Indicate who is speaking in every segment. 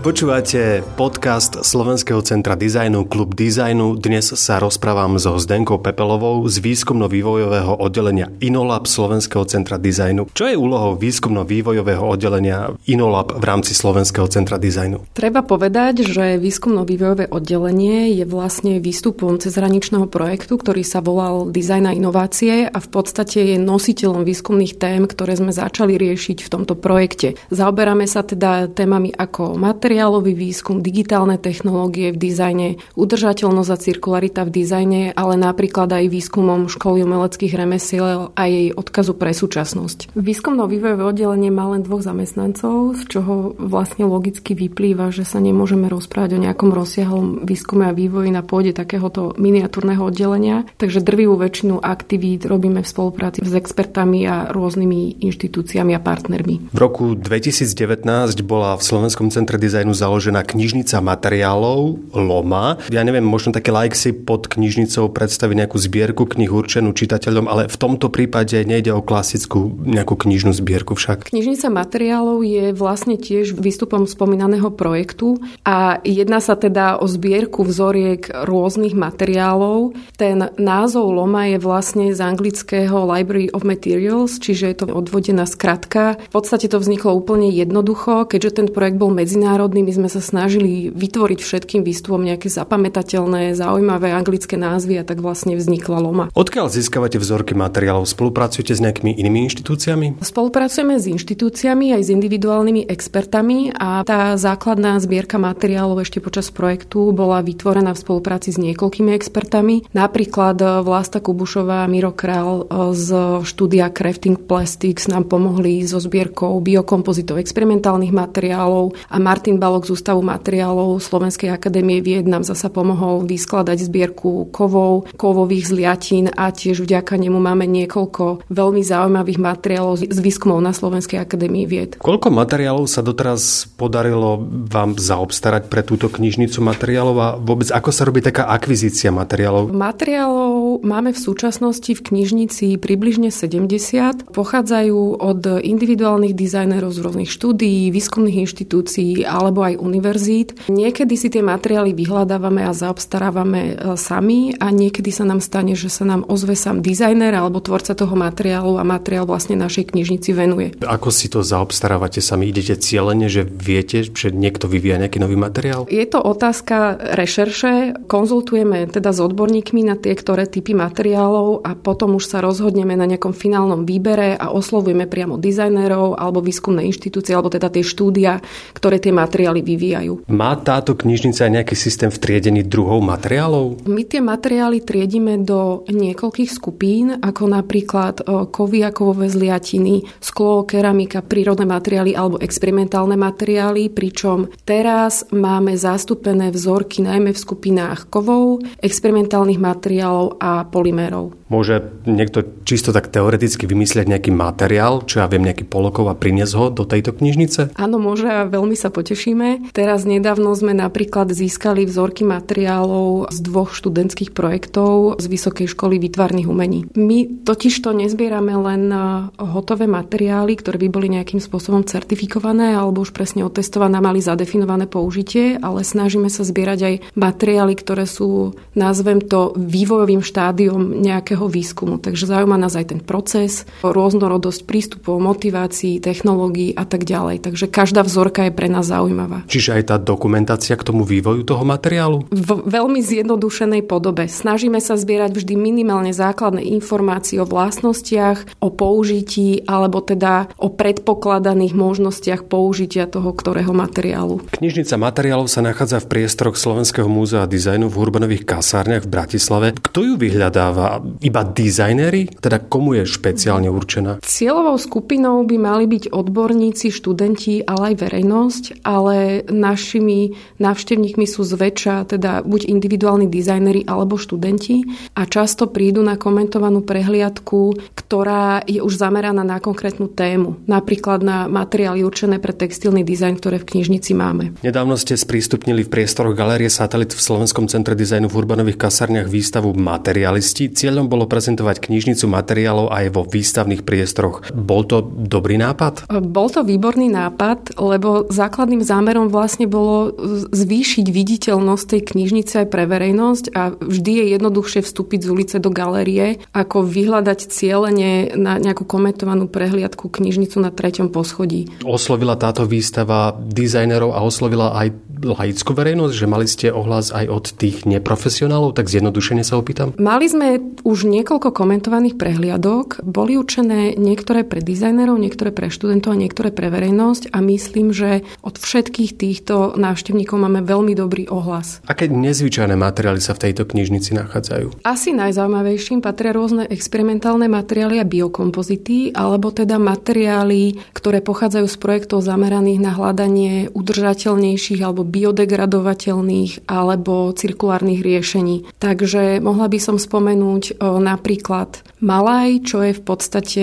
Speaker 1: Počúvate podcast Slovenského centra dizajnu Klub dizajnu. Dnes sa rozprávam so Zdenkou Pepelovou z výskumno-vývojového oddelenia Inolab Slovenského centra dizajnu. Čo je úlohou výskumno-vývojového oddelenia Inolab v rámci Slovenského centra dizajnu?
Speaker 2: Treba povedať, že výskumno-vývojové oddelenie je vlastne výstupom cezhraničného projektu, ktorý sa volal Dizajn a inovácie a v podstate je nositeľom výskumných tém, ktoré sme začali riešiť v tomto projekte. Zaoberáme sa teda témami ako materiál, materiálový výskum, digitálne technológie v dizajne, udržateľnosť a cirkularita v dizajne, ale napríklad aj výskumom školy umeleckých remesiel a jej odkazu pre súčasnosť. Výskumno-vývojové oddelenie má len dvoch zamestnancov, z čoho vlastne logicky vyplýva, že sa nemôžeme rozprávať o nejakom rozsiahlom výskume a vývoji na pôde takéhoto miniatúrneho oddelenia, takže drvivú väčšinu aktivít robíme v spolupráci s expertami a rôznymi inštitúciami a partnermi.
Speaker 1: V roku 2019 bola v Slovenskom centre dizajnu dizajnu založená knižnica materiálov Loma. Ja neviem, možno také like si pod knižnicou predstaviť nejakú zbierku knih určenú čitateľom, ale v tomto prípade nejde o klasickú nejakú knižnú zbierku však.
Speaker 2: Knižnica materiálov je vlastne tiež výstupom spomínaného projektu a jedná sa teda o zbierku vzoriek rôznych materiálov. Ten názov Loma je vlastne z anglického Library of Materials, čiže je to odvodená skratka. V podstate to vzniklo úplne jednoducho, keďže ten projekt bol medzinárodný národný. My sme sa snažili vytvoriť všetkým výstupom nejaké zapamätateľné, zaujímavé anglické názvy a tak vlastne vznikla Loma.
Speaker 1: Odkiaľ získavate vzorky materiálov? Spolupracujete s nejakými inými inštitúciami?
Speaker 2: Spolupracujeme s inštitúciami aj s individuálnymi expertami a tá základná zbierka materiálov ešte počas projektu bola vytvorená v spolupráci s niekoľkými expertami. Napríklad Vlasta Kubušová Miro Král z štúdia Crafting Plastics nám pomohli so zbierkou biokompozitov experimentálnych materiálov a Martin Balok z Ústavu materiálov Slovenskej akadémie vied nám zasa pomohol vyskladať zbierku kovov, kovových zliatín a tiež vďaka nemu máme niekoľko veľmi zaujímavých materiálov z výskumov na Slovenskej akadémii vied.
Speaker 1: Koľko materiálov sa doteraz podarilo vám zaobstarať pre túto knižnicu materiálov a vôbec ako sa robí taká akvizícia materiálov?
Speaker 2: Materiálov máme v súčasnosti v knižnici približne 70. Pochádzajú od individuálnych dizajnerov z rôznych štúdií, výskumných inštitúcií, ale alebo aj univerzít. Niekedy si tie materiály vyhľadávame a zaobstarávame e, sami a niekedy sa nám stane, že sa nám ozve sám dizajner alebo tvorca toho materiálu a materiál vlastne našej knižnici venuje.
Speaker 1: Ako si to zaobstarávate sami? Idete cieľene, že viete, že niekto vyvíja nejaký nový materiál?
Speaker 2: Je to otázka rešerše. Konzultujeme teda s odborníkmi na tie, ktoré typy materiálov a potom už sa rozhodneme na nejakom finálnom výbere a oslovujeme priamo dizajnerov alebo výskumné inštitúcie alebo teda tie štúdia, ktoré tie materiály materiály vyvíjajú.
Speaker 1: Má táto knižnica aj nejaký systém v triedení druhov materiálov?
Speaker 2: My tie materiály triedime do niekoľkých skupín, ako napríklad e, kovy a kovové zliatiny, sklo, keramika, prírodné materiály alebo experimentálne materiály, pričom teraz máme zastúpené vzorky najmä v skupinách kovov, experimentálnych materiálov a polymérov.
Speaker 1: Môže niekto čisto tak teoreticky vymyslieť nejaký materiál, čo ja viem, nejaký polokov a priniesť ho do tejto knižnice?
Speaker 2: Áno, môže a veľmi sa poteším riešime. Teraz nedávno sme napríklad získali vzorky materiálov z dvoch študentských projektov z Vysokej školy výtvarných umení. My totiž to nezbierame len hotové materiály, ktoré by boli nejakým spôsobom certifikované alebo už presne otestované, mali zadefinované použitie, ale snažíme sa zbierať aj materiály, ktoré sú, nazvem to, vývojovým štádiom nejakého výskumu. Takže zaujíma nás aj ten proces, rôznorodosť prístupov, motivácií, technológií a tak ďalej. Takže každá vzorka je pre nás zaujímavá zaujímavá.
Speaker 1: Čiže aj tá dokumentácia k tomu vývoju toho materiálu?
Speaker 2: V veľmi zjednodušenej podobe. Snažíme sa zbierať vždy minimálne základné informácie o vlastnostiach, o použití alebo teda o predpokladaných možnostiach použitia toho ktorého materiálu.
Speaker 1: Knižnica materiálov sa nachádza v priestoroch Slovenského múzea dizajnu v Urbanových kasárniach v Bratislave. Kto ju vyhľadáva? Iba dizajnéri? Teda komu je špeciálne určená?
Speaker 2: Cieľovou skupinou by mali byť odborníci, študenti, ale aj verejnosť, ale ale našimi návštevníkmi sú zväčša teda buď individuálni dizajneri alebo študenti a často prídu na komentovanú prehliadku, ktorá je už zameraná na konkrétnu tému, napríklad na materiály určené pre textilný dizajn, ktoré v knižnici máme.
Speaker 1: Nedávno ste sprístupnili v priestoroch Galérie Satelit v Slovenskom centre dizajnu v Urbanových kasárniach výstavu Materialisti. Cieľom bolo prezentovať knižnicu materiálov aj vo výstavných priestoroch. Bol to dobrý nápad?
Speaker 2: Bol to výborný nápad, lebo základným zámerom vlastne bolo zvýšiť viditeľnosť tej knižnice aj pre verejnosť a vždy je jednoduchšie vstúpiť z ulice do galérie, ako vyhľadať cieľene na nejakú komentovanú prehliadku knižnicu na treťom poschodí.
Speaker 1: Oslovila táto výstava dizajnerov a oslovila aj laickú verejnosť, že mali ste ohlas aj od tých neprofesionálov, tak zjednodušene sa opýtam?
Speaker 2: Mali sme už niekoľko komentovaných prehliadok, boli určené niektoré pre dizajnerov, niektoré pre študentov a niektoré pre verejnosť a myslím, že od všetkých týchto návštevníkov máme veľmi dobrý ohlas.
Speaker 1: Aké nezvyčajné materiály sa v tejto knižnici nachádzajú?
Speaker 2: Asi najzaujímavejším patria rôzne experimentálne materiály a biokompozity, alebo teda materiály, ktoré pochádzajú z projektov zameraných na hľadanie udržateľnejších alebo biodegradovateľných alebo cirkulárnych riešení. Takže mohla by som spomenúť napríklad Malaj, čo je v podstate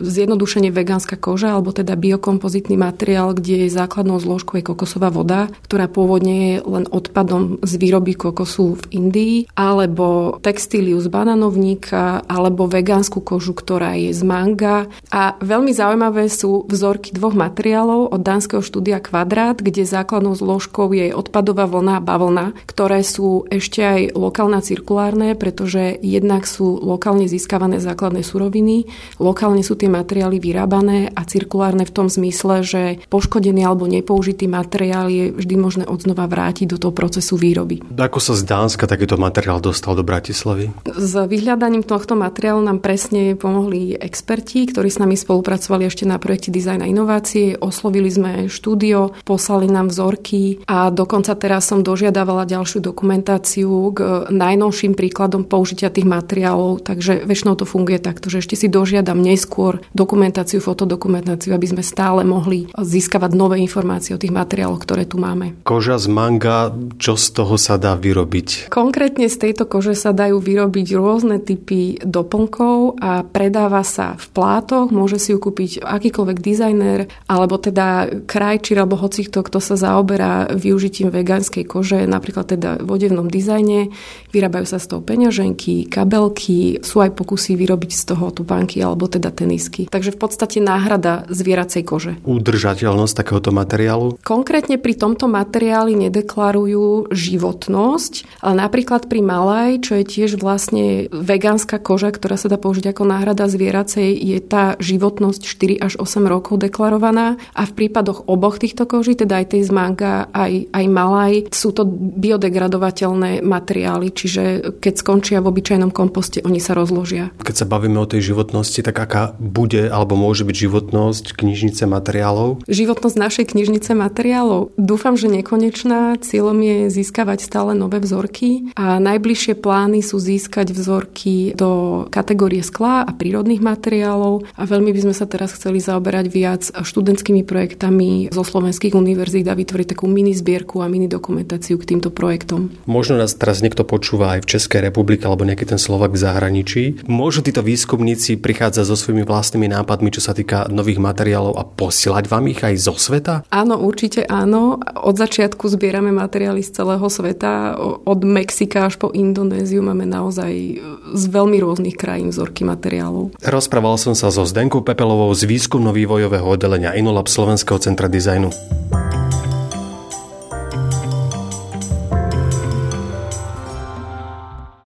Speaker 2: zjednodušene vegánska koža, alebo teda biokompozitný materiál, kde je základnou zložkou je kokosová voda, ktorá pôvodne je len odpadom z výroby kokosu v Indii, alebo textíliu z bananovníka, alebo vegánsku kožu, ktorá je z manga. A veľmi zaujímavé sú vzorky dvoch materiálov od dánskeho štúdia Kvadrát, kde základnou zložkou prvkov je odpadová vlna a bavlna, ktoré sú ešte aj lokálne cirkulárne, pretože jednak sú lokálne získavané základné suroviny, lokálne sú tie materiály vyrábané a cirkulárne v tom zmysle, že poškodený alebo nepoužitý materiál je vždy možné odznova vrátiť do toho procesu výroby.
Speaker 1: Ako sa z Dánska takýto materiál dostal do Bratislavy?
Speaker 2: S vyhľadaním tohto materiálu nám presne pomohli experti, ktorí s nami spolupracovali ešte na projekte Design a inovácie. Oslovili sme štúdio, poslali nám vzorky a dokonca teraz som dožiadavala ďalšiu dokumentáciu k najnovším príkladom použitia tých materiálov, takže väčšinou to funguje takto, že ešte si dožiadam neskôr dokumentáciu, fotodokumentáciu, aby sme stále mohli získavať nové informácie o tých materiáloch, ktoré tu máme.
Speaker 1: Koža z manga, čo z toho sa dá vyrobiť?
Speaker 2: Konkrétne z tejto kože sa dajú vyrobiť rôzne typy doplnkov a predáva sa v plátoch, môže si ju kúpiť akýkoľvek dizajner, alebo teda krajčír, alebo hoci kto, kto sa zaoberá využitím vegánskej kože, napríklad teda v odevnom dizajne. Vyrábajú sa z toho peňaženky, kabelky, sú aj pokusy vyrobiť z toho tupánky alebo teda tenisky. Takže v podstate náhrada zvieracej kože.
Speaker 1: Udržateľnosť takéhoto materiálu?
Speaker 2: Konkrétne pri tomto materiáli nedeklarujú životnosť, ale napríklad pri malaj, čo je tiež vlastne vegánska koža, ktorá sa dá použiť ako náhrada zvieracej, je tá životnosť 4 až 8 rokov deklarovaná a v prípadoch oboch týchto koží, teda aj tej z manga, aj, aj malaj, sú to biodegradovateľné materiály, čiže keď skončia v obyčajnom komposte, oni sa rozložia.
Speaker 1: Keď sa bavíme o tej životnosti, tak aká bude alebo môže byť životnosť knižnice materiálov?
Speaker 2: Životnosť našej knižnice materiálov? Dúfam, že nekonečná. Cieľom je získavať stále nové vzorky a najbližšie plány sú získať vzorky do kategórie skla a prírodných materiálov a veľmi by sme sa teraz chceli zaoberať viac študentskými projektami zo slovenských univerzít a vytvoriť takú mini zbierku a mini dokumentáciu k týmto projektom.
Speaker 1: Možno nás teraz niekto počúva aj v Českej republike alebo nejaký ten Slovak v zahraničí. Môžu títo výskumníci prichádzať so svojimi vlastnými nápadmi, čo sa týka nových materiálov a posielať vám ich aj zo sveta?
Speaker 2: Áno, určite áno. Od začiatku zbierame materiály z celého sveta. Od Mexika až po Indonéziu máme naozaj z veľmi rôznych krajín vzorky materiálov.
Speaker 1: Rozprával som sa so Zdenkou Pepelovou z výskumno-vývojového oddelenia Inolab Slovenského centra dizajnu.